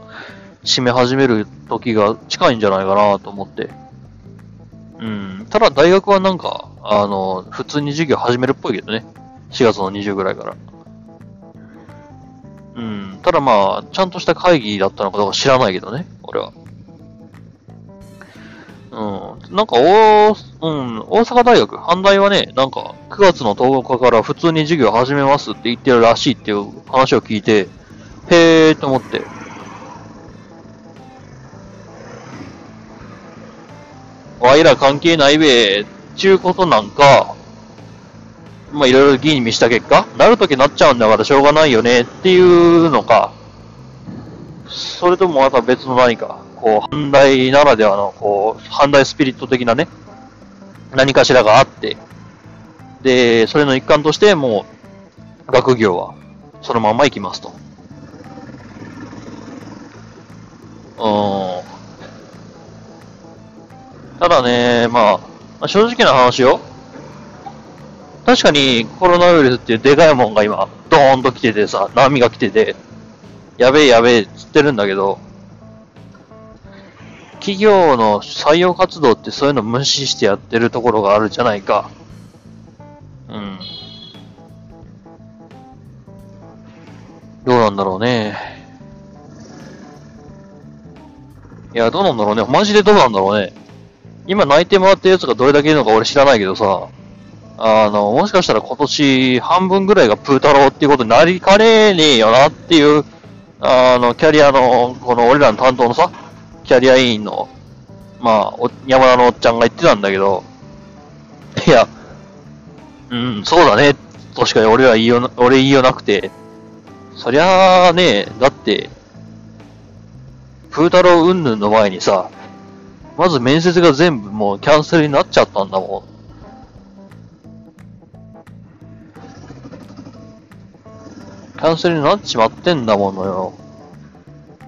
う、閉め始める時が近いんじゃないかなと思って。うん。ただ大学はなんか、あの、普通に授業始めるっぽいけどね。4月の20ぐらいから。うん。ただまあ、ちゃんとした会議だったのかどうか知らないけどね、俺は。うん。なんか、大、うん、大阪大学、阪大はね、なんか、9月の10日から普通に授業始めますって言ってるらしいっていう話を聞いて、へーと思って。わいら関係ないべ、ちゅうことなんか、まあ、いろいろ議員に見した結果、なるときなっちゃうんだからしょうがないよねっていうのか、それともまた別の何か、こう、阪大ならではの、こう、阪大スピリット的なね、何かしらがあって、で、それの一環として、もう、学業は、そのまま行きますと。うん。ただね、まあ、まあ正直な話よ。確かにコロナウイルスっていうでかいもんが今、ドーンと来ててさ、波が来てて、やべえやべえっつってるんだけど、企業の採用活動ってそういうの無視してやってるところがあるじゃないか。うん。どうなんだろうね。いや、どうなんだろうね。マジでどうなんだろうね。今泣いてもらってるやつがどれだけいるのか俺知らないけどさ、あの、もしかしたら今年半分ぐらいがプー太郎っていうことになりかねえねえよなっていう、あの、キャリアの、この俺らの担当のさ、キャリア委員の、まあ、山田のおっちゃんが言ってたんだけど、いや、うん、そうだね、としか俺は言いよ、俺言いようなくて、そりゃあね、だって、プー太郎云々の前にさ、まず面接が全部もうキャンセルになっちゃったんだもん。キャンセルになっちまってんだものよ。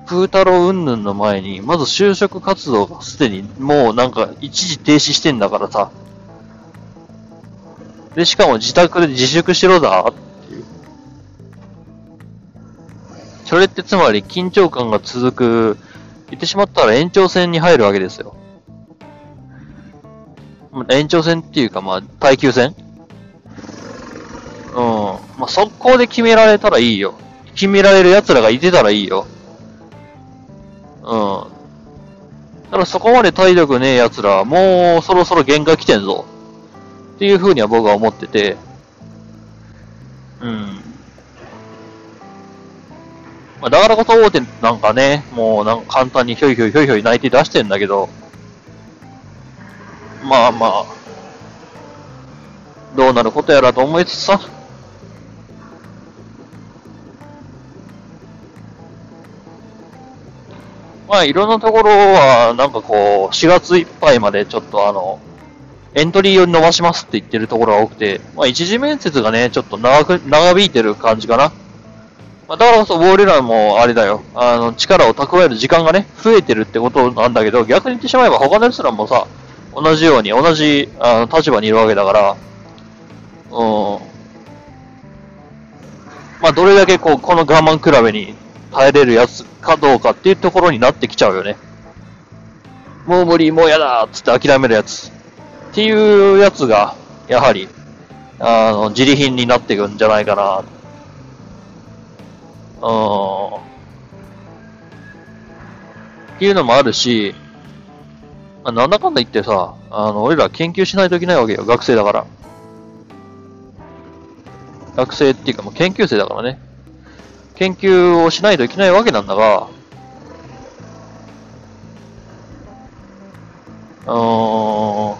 プー太郎云々の前に、まず就職活動がすでにもうなんか一時停止してんだからさ。で、しかも自宅で自粛しろだっていう。それってつまり緊張感が続く、言ってしまったら延長戦に入るわけですよ。延長戦っていうかまあ耐久戦うん。まあ、速攻で決められたらいいよ。決められる奴らがいてたらいいよ。うん。ただそこまで体力ねえ奴らもうそろそろ限界来てんぞ。っていう風には僕は思ってて。うん。まあ、だからこそ大手なんかね、もうなんか簡単にひょいひょいひょいひょい泣いて出してんだけど、まあまあ、どうなることやらと思いつつさ、まあいろんなところは、なんかこう、4月いっぱいまでちょっとあの、エントリーを伸ばしますって言ってるところが多くて、まあ一次面接がね、ちょっと長く、長引いてる感じかな。まあだからこそ、俺らもあれだよ、あの、力を蓄える時間がね、増えてるってことなんだけど、逆に言ってしまえば他の奴らもさ、同じように、同じあの立場にいるわけだから、うん。まあどれだけこう、この我慢比べに耐えれるやつかどうかっていうところになってきちゃうよね。もう無理、もうやだっつって諦めるやつ。っていうやつが、やはり、あの、自利品になっていくんじゃないかな。うん。っていうのもあるし、まあ、なんだかんだ言ってさ、あの、俺ら研究しないといけないわけよ、学生だから。学生っていうかもう研究生だからね。研究をしないといけないわけなんだが、うー、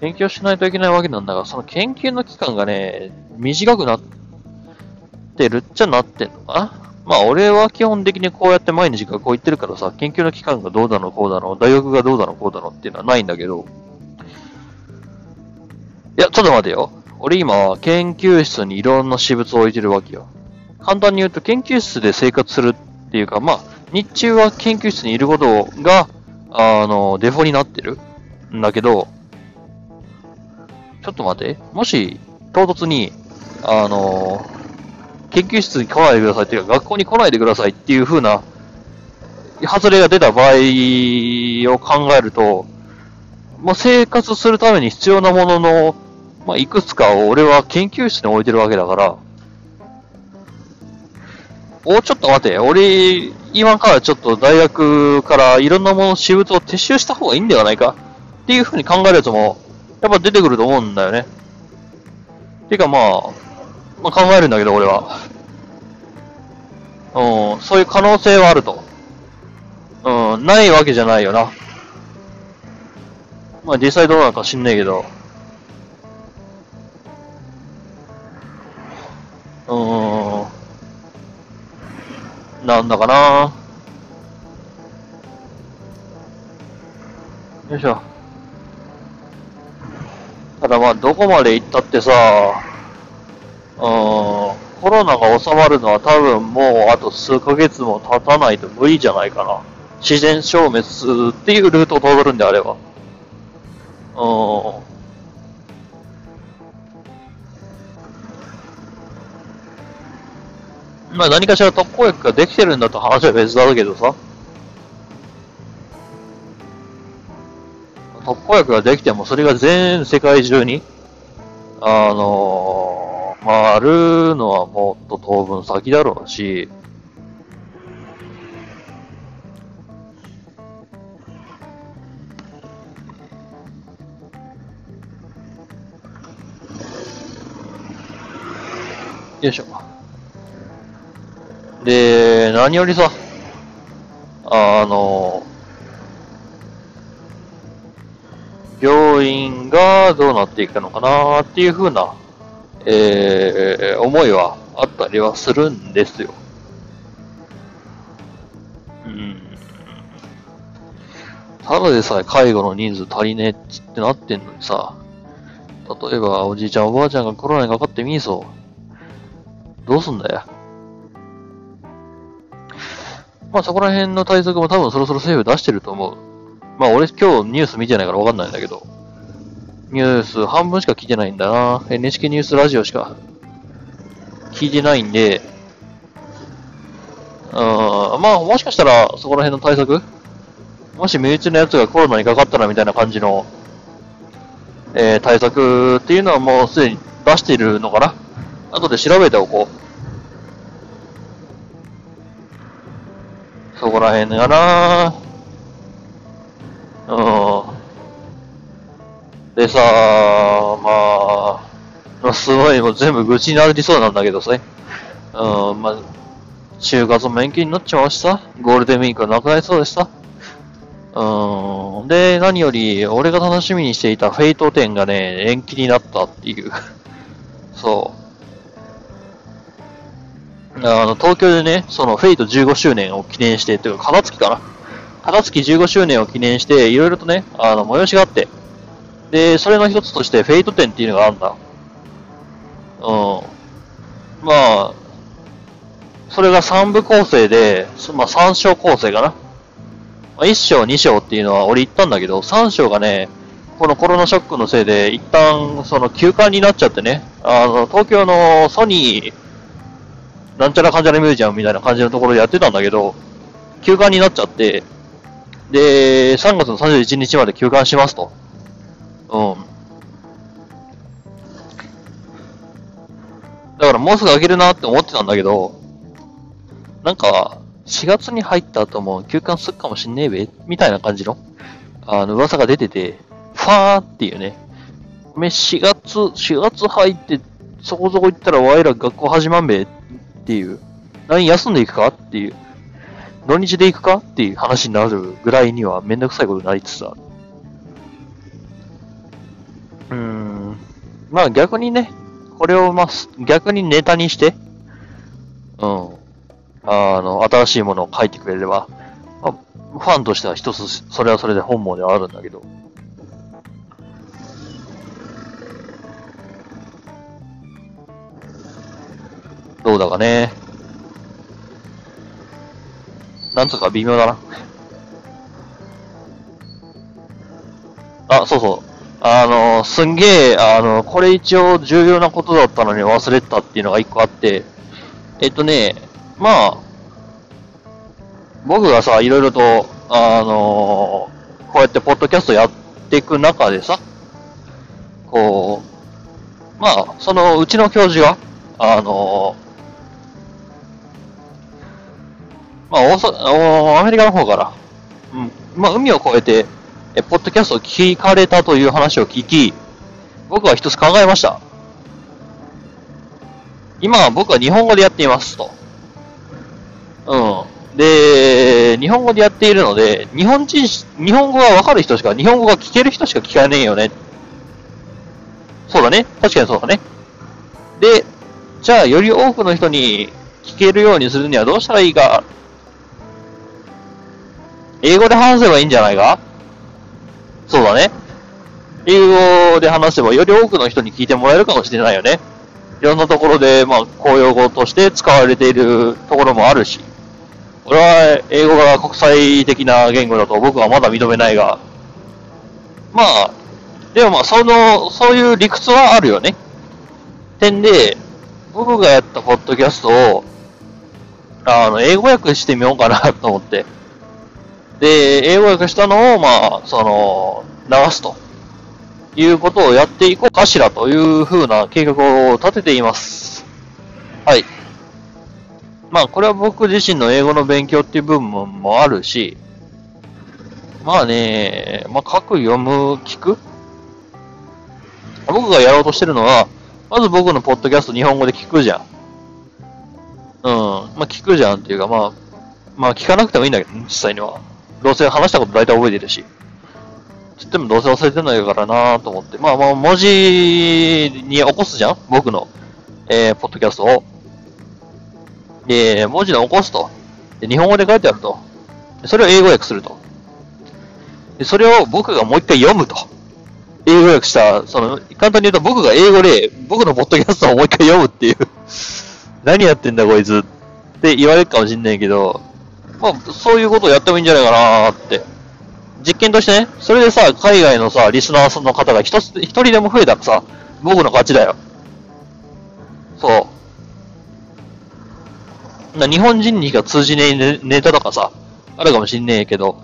研究をしないといけないわけなんだが、その研究の期間がね、短くなってるっちゃなってんのかなまあ俺は基本的にこうやって毎日学校行ってるからさ、研究の期間がどうだのこうだの、大学がどうだのこうだのっていうのはないんだけど、いや、ちょっと待てよ。俺今、研究室にいろんな私物を置いてるわけよ。簡単に言うと、研究室で生活するっていうか、まあ、日中は研究室にいることが、あの、デフォになってるんだけど、ちょっと待って。もし、唐突に、あの、研究室に来ないでくださいっていうか、学校に来ないでくださいっていう風な、外れが出た場合を考えると、まあ、生活するために必要なものの、まあ、いくつかを俺は研究室に置いてるわけだから、お、ちょっと待て、俺、今からちょっと大学からいろんなもの、私物を撤収した方がいいんではないかっていうふうに考えるやつも、やっぱ出てくると思うんだよね。てかまあ、まあ、考えるんだけど、俺は。うん、そういう可能性はあると。うん、ないわけじゃないよな。まあ実際どうなのか知んねえけど。うーん。なんだかなよいしょ。ただまあどこまで行ったってさ、うーん、コロナが収まるのは多分もうあと数ヶ月も経たないと無理じゃないかな。自然消滅っていうルートを通るんであれば。うん。まあ何かしら特効薬ができてるんだと話は別だけどさ。特効薬ができてもそれが全世界中に、あのー、回るのはもっと当分先だろうし、よいしょ。で、何よりさ、あの、病院がどうなっていくのかなっていう風な、えー、思いはあったりはするんですよ。うん。ただでさえ介護の人数足りねえってなってんのにさ、例えばおじいちゃんおばあちゃんがコロナにかかってみーそう。どうすんだよ。まあそこら辺の対策も多分そろそろ政府出してると思う。まあ俺今日ニュース見てないからわかんないんだけど。ニュース半分しか聞いてないんだな。NHK ニュースラジオしか聞いてないんで、うん、まあもしかしたらそこら辺の対策？もし身内のやつがコロナにかかったらみたいな感じの、えー、対策っていうのはもうすでに出しているのかな後で調べておこう。そこら辺やなうん。でさ、まあ、すごいもう全部愚痴になりそうなんだけどさ、うん、まあ、就活も延期になっちまうしさ、ゴールデンウィークがなくなりそうでさ。うん。で、何より、俺が楽しみにしていた Fate展がね、延期になったっていう。そう。あの、東京でね、その Fate15周年を記念して、というか、型月かな。型月15周年を記念して、いろいろとね、あの、催しがあって、で、それの一つとして、 Fate展っていうのがあるんだ。うん。まあ、それが3部構成で、まあ3章構成かな。まあ、1章、2章っていうのは俺言ったんだけど、3章がね、このコロナショックのせいで、一旦、その休館になっちゃってね、あの、東京のソニー、なんちゃらかんちゃらミュージアムみたいな感じのところでやってたんだけど、休館になっちゃって、で、3月の31日まで休館しますと。うん。だからもうすぐ開けるなって思ってたんだけど、なんか、4月に入った後も休館すっかもしんねえべみたいな感じの、あの、噂が出てて、ファーっていうね。め、4月、4月入って、そこそこ行ったらわいら学校始まんべっていう、何休んでいくかっていう、土日で行くかっていう話になるぐらいにはめんどくさいことになりつつある。うーん。まあ逆にね、これをまあ逆にネタにして、うん。あの、新しいものを書いてくれれば、まあ、ファンとしては一つ、それはそれで本望ではあるんだけど。どうだかね。なんつうか微妙だな。あ、そうそう。あの、すんげえ、あの、これ一応重要なことだったのに忘れてたっていうのが一個あって、えっとね、まあ、僕がさ、いろいろと、あのこうやってポッドキャストやっていく中でさ、こう、まあ、そのうちの教授が、あのまあ、おアメリカの方から、うん、まあ、海を越えて、え、ポッドキャストを聞かれたという話を聞き、僕は一つ考えました。今は僕は日本語でやっていますと。うん。で、日本語でやっているので、日本人、日本語がわかる人しか、日本語が聞ける人しか聞かねえよね。そうだね。確かにそうだね。で、じゃあ、より多くの人に聞けるようにするにはどうしたらいいか。英語で話せばいいんじゃないか？そうだね。英語で話せばより多くの人に聞いてもらえるかもしれないよね。いろんなところで、まあ、公用語として使われているところもあるし。俺は英語が国際的な言語だと僕はまだ認めないが。まあ、でもまあ、その、そういう理屈はあるよね。点で、僕がやったポッドキャストを、あの、英語訳してみようかなと思って。で、英語訳したのを、まあ、その、流すということをやっていこうかしらというふうな計画を立てています。はい。まあ、これは僕自身の英語の勉強っていう部分もあるし、まあね、まあ、書く、読む、聞く？僕がやろうとしてるのは、まず僕のポッドキャスト日本語で聞くじゃん。うん。まあ、聞くじゃんっていうか、まあ、まあ、聞かなくてもいいんだけど、実際には。どうせ話したこと大体覚えてるし。つってもどうせ忘れてないからなと思って。まあまあ、文字に起こすじゃん？僕の、えー、ポッドキャストを。で、文字に起こすと。で、日本語で書いてあると。それを英語訳すると。で、それを僕がもう一回読むと。英語訳した、その、簡単に言うと僕が英語で、僕のポッドキャストをもう一回読むっていう何やってんだこいつって言われるかもしんないけど、まあ、そういうことをやってもいいんじゃないかなって。実験としてね、それでさ、海外のさ、リスナーさんの方が一つ、一人でも増えたらさ、僕の勝ちだよ。そう。な日本人にしか通じねえネタとかさ、あるかもしんねえけど、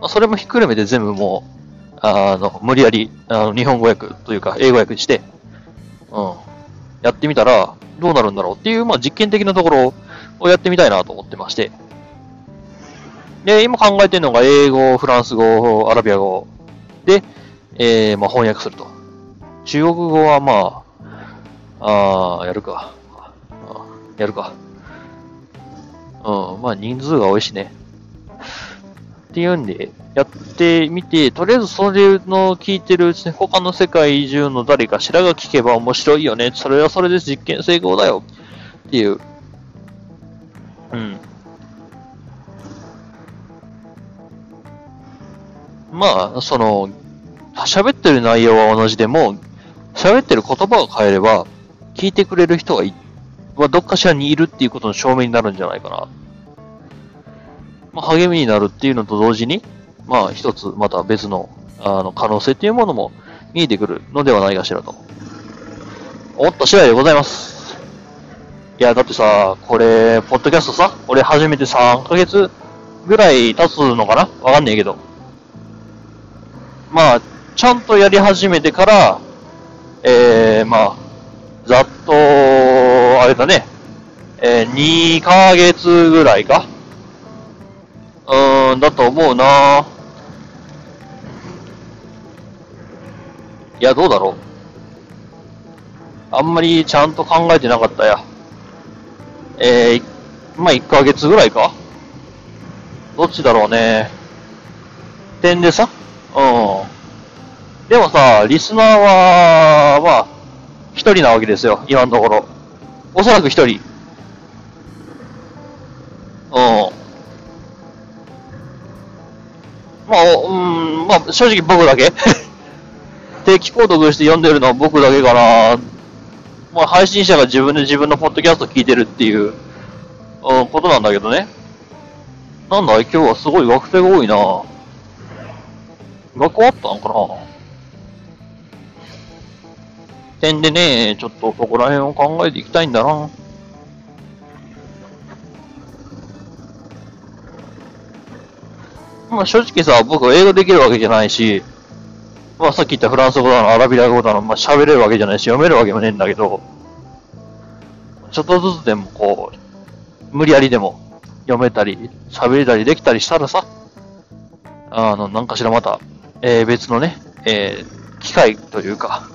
まあ、それもひっくるめて全部もう、あの、無理やり、あの、日本語訳というか、英語訳にして、うん、やってみたら、どうなるんだろうっていう、まあ、実験的なところをやってみたいなと思ってまして、で、今考えてるのが英語、フランス語、アラビア語で、えー、まあ、翻訳すると。中国語はまあ、あやるか。やるか。うん、まあ人数が多いしね。っていうんで、やってみて、とりあえずそれの聞いてるうちに他の世界中の誰かしらが聞けば面白いよね。それはそれで実験成功だよ。っていう。まあ、その、喋ってる内容は同じでも、喋ってる言葉を変えれば、聞いてくれる人がい、はどっかしらにいるっていうことの証明になるんじゃないかな。まあ、励みになるっていうのと同時に、まあ、一つ、また別の、あの、可能性っていうものも見えてくるのではないかしらと。思った次第でございます。いや、だってさ、これ、ポッドキャストさ、俺初めて3ヶ月ぐらい経つのかな？わかんねえけど。まあ、ちゃんとやり始めてから、えー、まあ、ざっと、あれだね、えー、2ヶ月ぐらいか。うーん、だと思うないや、どうだろう。あんまりちゃんと考えてなかったや。えー、まあ、1ヶ月ぐらいか。どっちだろうね。点でさ、うん。でもさ、リスナーは、まあ、一人なわけですよ、今のところ。おそらく一人。うん。まあ、うん、まあ、正直僕だけ <laughs> 定期購読して読んでるのは僕だけかな。まあ、配信者が自分で自分のポッドキャスト聞いてるっていう、うん、ことなんだけどね。なんだい、今日はすごい学生が多いな。学校あったんかな？点でね、ちょっとそこら辺を考えていきたいんだな。まあ正直さ、僕は英語できるわけじゃないし、まあさっき言ったフランス語だの、アラビア語だの、まあ喋れるわけじゃないし、読めるわけもねえんだけど、ちょっとずつでもこう、無理やりでも読めたり、喋れたりできたりしたらさ、あの、なんかしらまた、えー、別のね、えー、機会というか、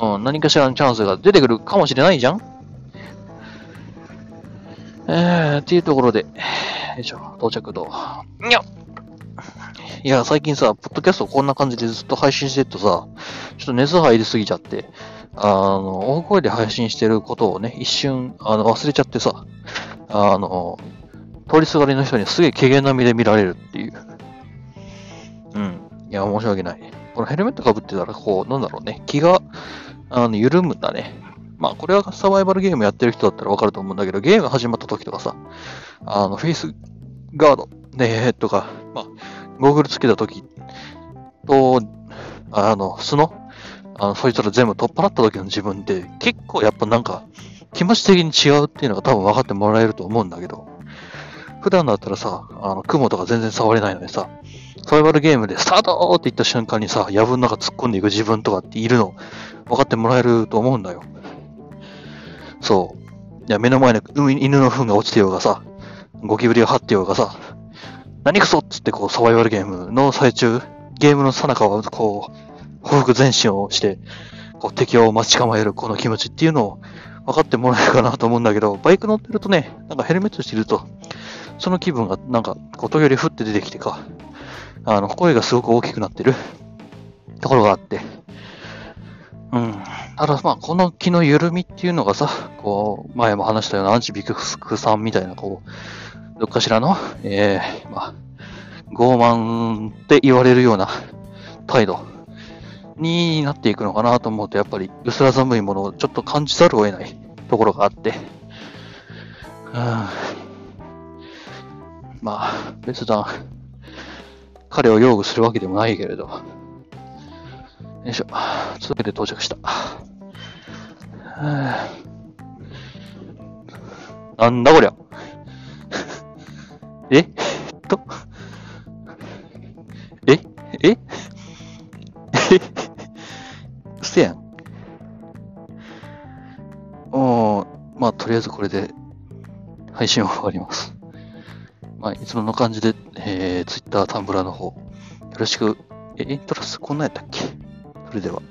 うん、何かしらのチャンスが出てくるかもしれないじゃんえー、っていうところで、よいしょ、到着度。にゃいや、最近さ、ポッドキャストこんな感じでずっと配信してるとさ、ちょっと熱入りすぎちゃって、あの、大声で配信してることをね、一瞬、あの、忘れちゃってさ、あの、通りすがりの人にすげえ軽減な目で見られるっていう。いや、申し訳ない。このヘルメット被ってたら、こう、なんだろうね、気が、あの、緩むんだね。まあ、これはサバイバルゲームやってる人だったらわかると思うんだけど、ゲーム始まった時とかさ、あの、フェイスガード、ねとか、まあ、ゴーグルつけた時と、あの、素の、あの、そいつら全部取っ払った時の自分って、結構やっぱなんか、気持ち的に違うっていうのが多分分かってもらえると思うんだけど、普段だったらさ、あの、雲とか全然触れないのにさ、サバイバルゲームでスタートって言った瞬間にさ、藪の中突っ込んでいく自分とかっているの分かってもらえると思うんだよ。そう。いや、目の前に犬の糞が落ちてようがさ、ゴキブリが張ってようがさ、何くそっつってこうサバイバルゲームの最中、ゲームの最中はこう、報復前進をして、こう敵を待ち構えるこの気持ちっていうのを分かってもらえるかなと思うんだけど、バイク乗ってるとね、なんかヘルメットしてると、その気分がなんか、こう時折降って出てきてか、あの、声がすごく大きくなってる。ところがあって、うん。ただまあ、この気の緩みっていうのがさ、こう、前も話したようなアンチビクスクさんみたいな、こう、どっかしらの、ええまあ、傲慢って言われるような態度になっていくのかなと思うと、やっぱり薄ら寒いものをちょっと感じざるを得ないところがあって、うん、まあ、別段、彼を擁護するわけでもないけれど、よいしょ、続けて到着した。はあなんだこりゃ。え？っ <laughs> と？え？え？えうせやん。おー、まあ、とりあえずこれで配信は終わります。まあ、いつもの感じで、えー、Twitter、タンブラーの方、よろしく、え、イントラスこんなんやったっけ？それでは。